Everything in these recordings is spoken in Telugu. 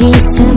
three stars.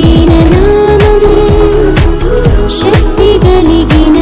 పేరిన నామము శక్తి కలిగిన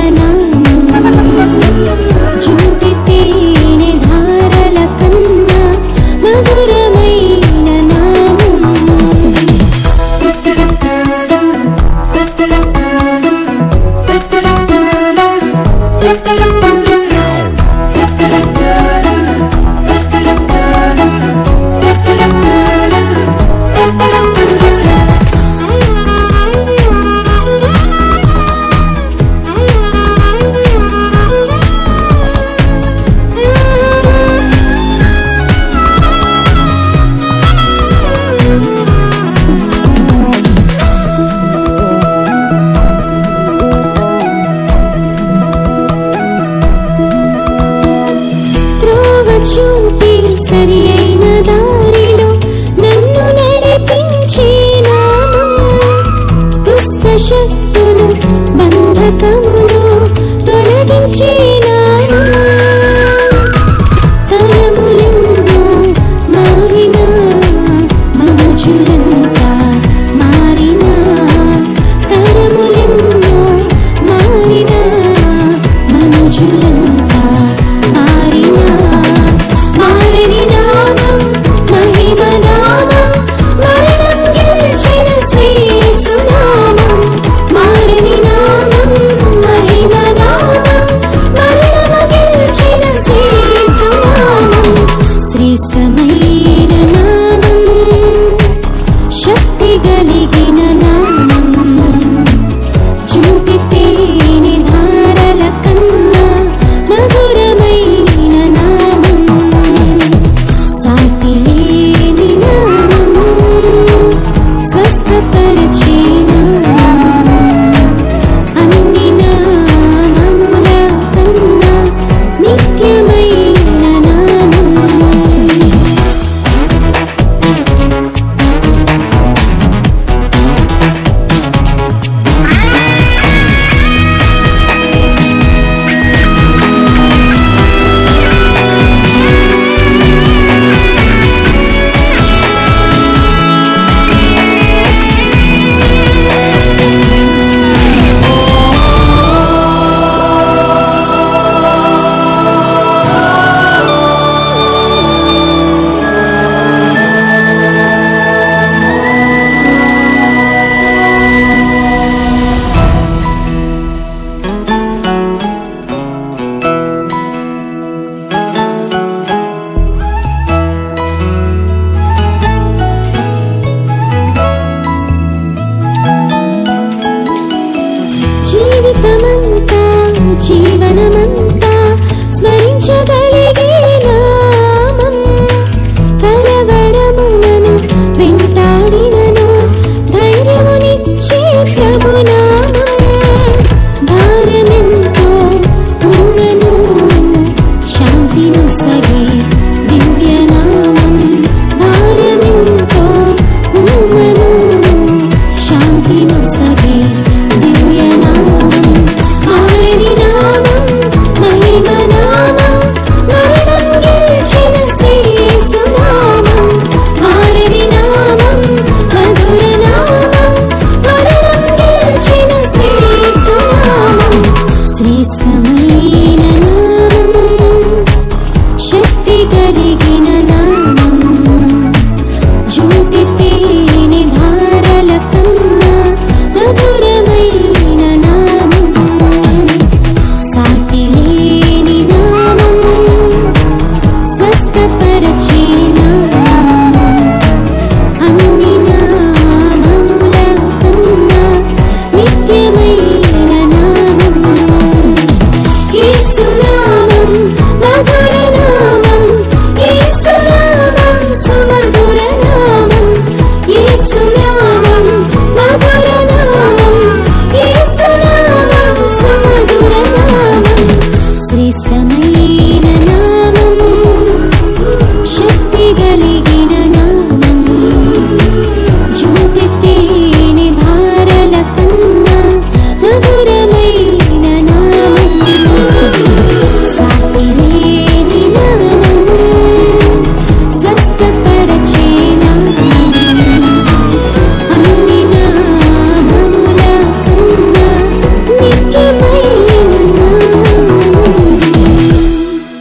పంపి సరి నన్ను నడిపించినాను దుష్ట శక్తులు బంధకములు తొలగించినా meinem begin.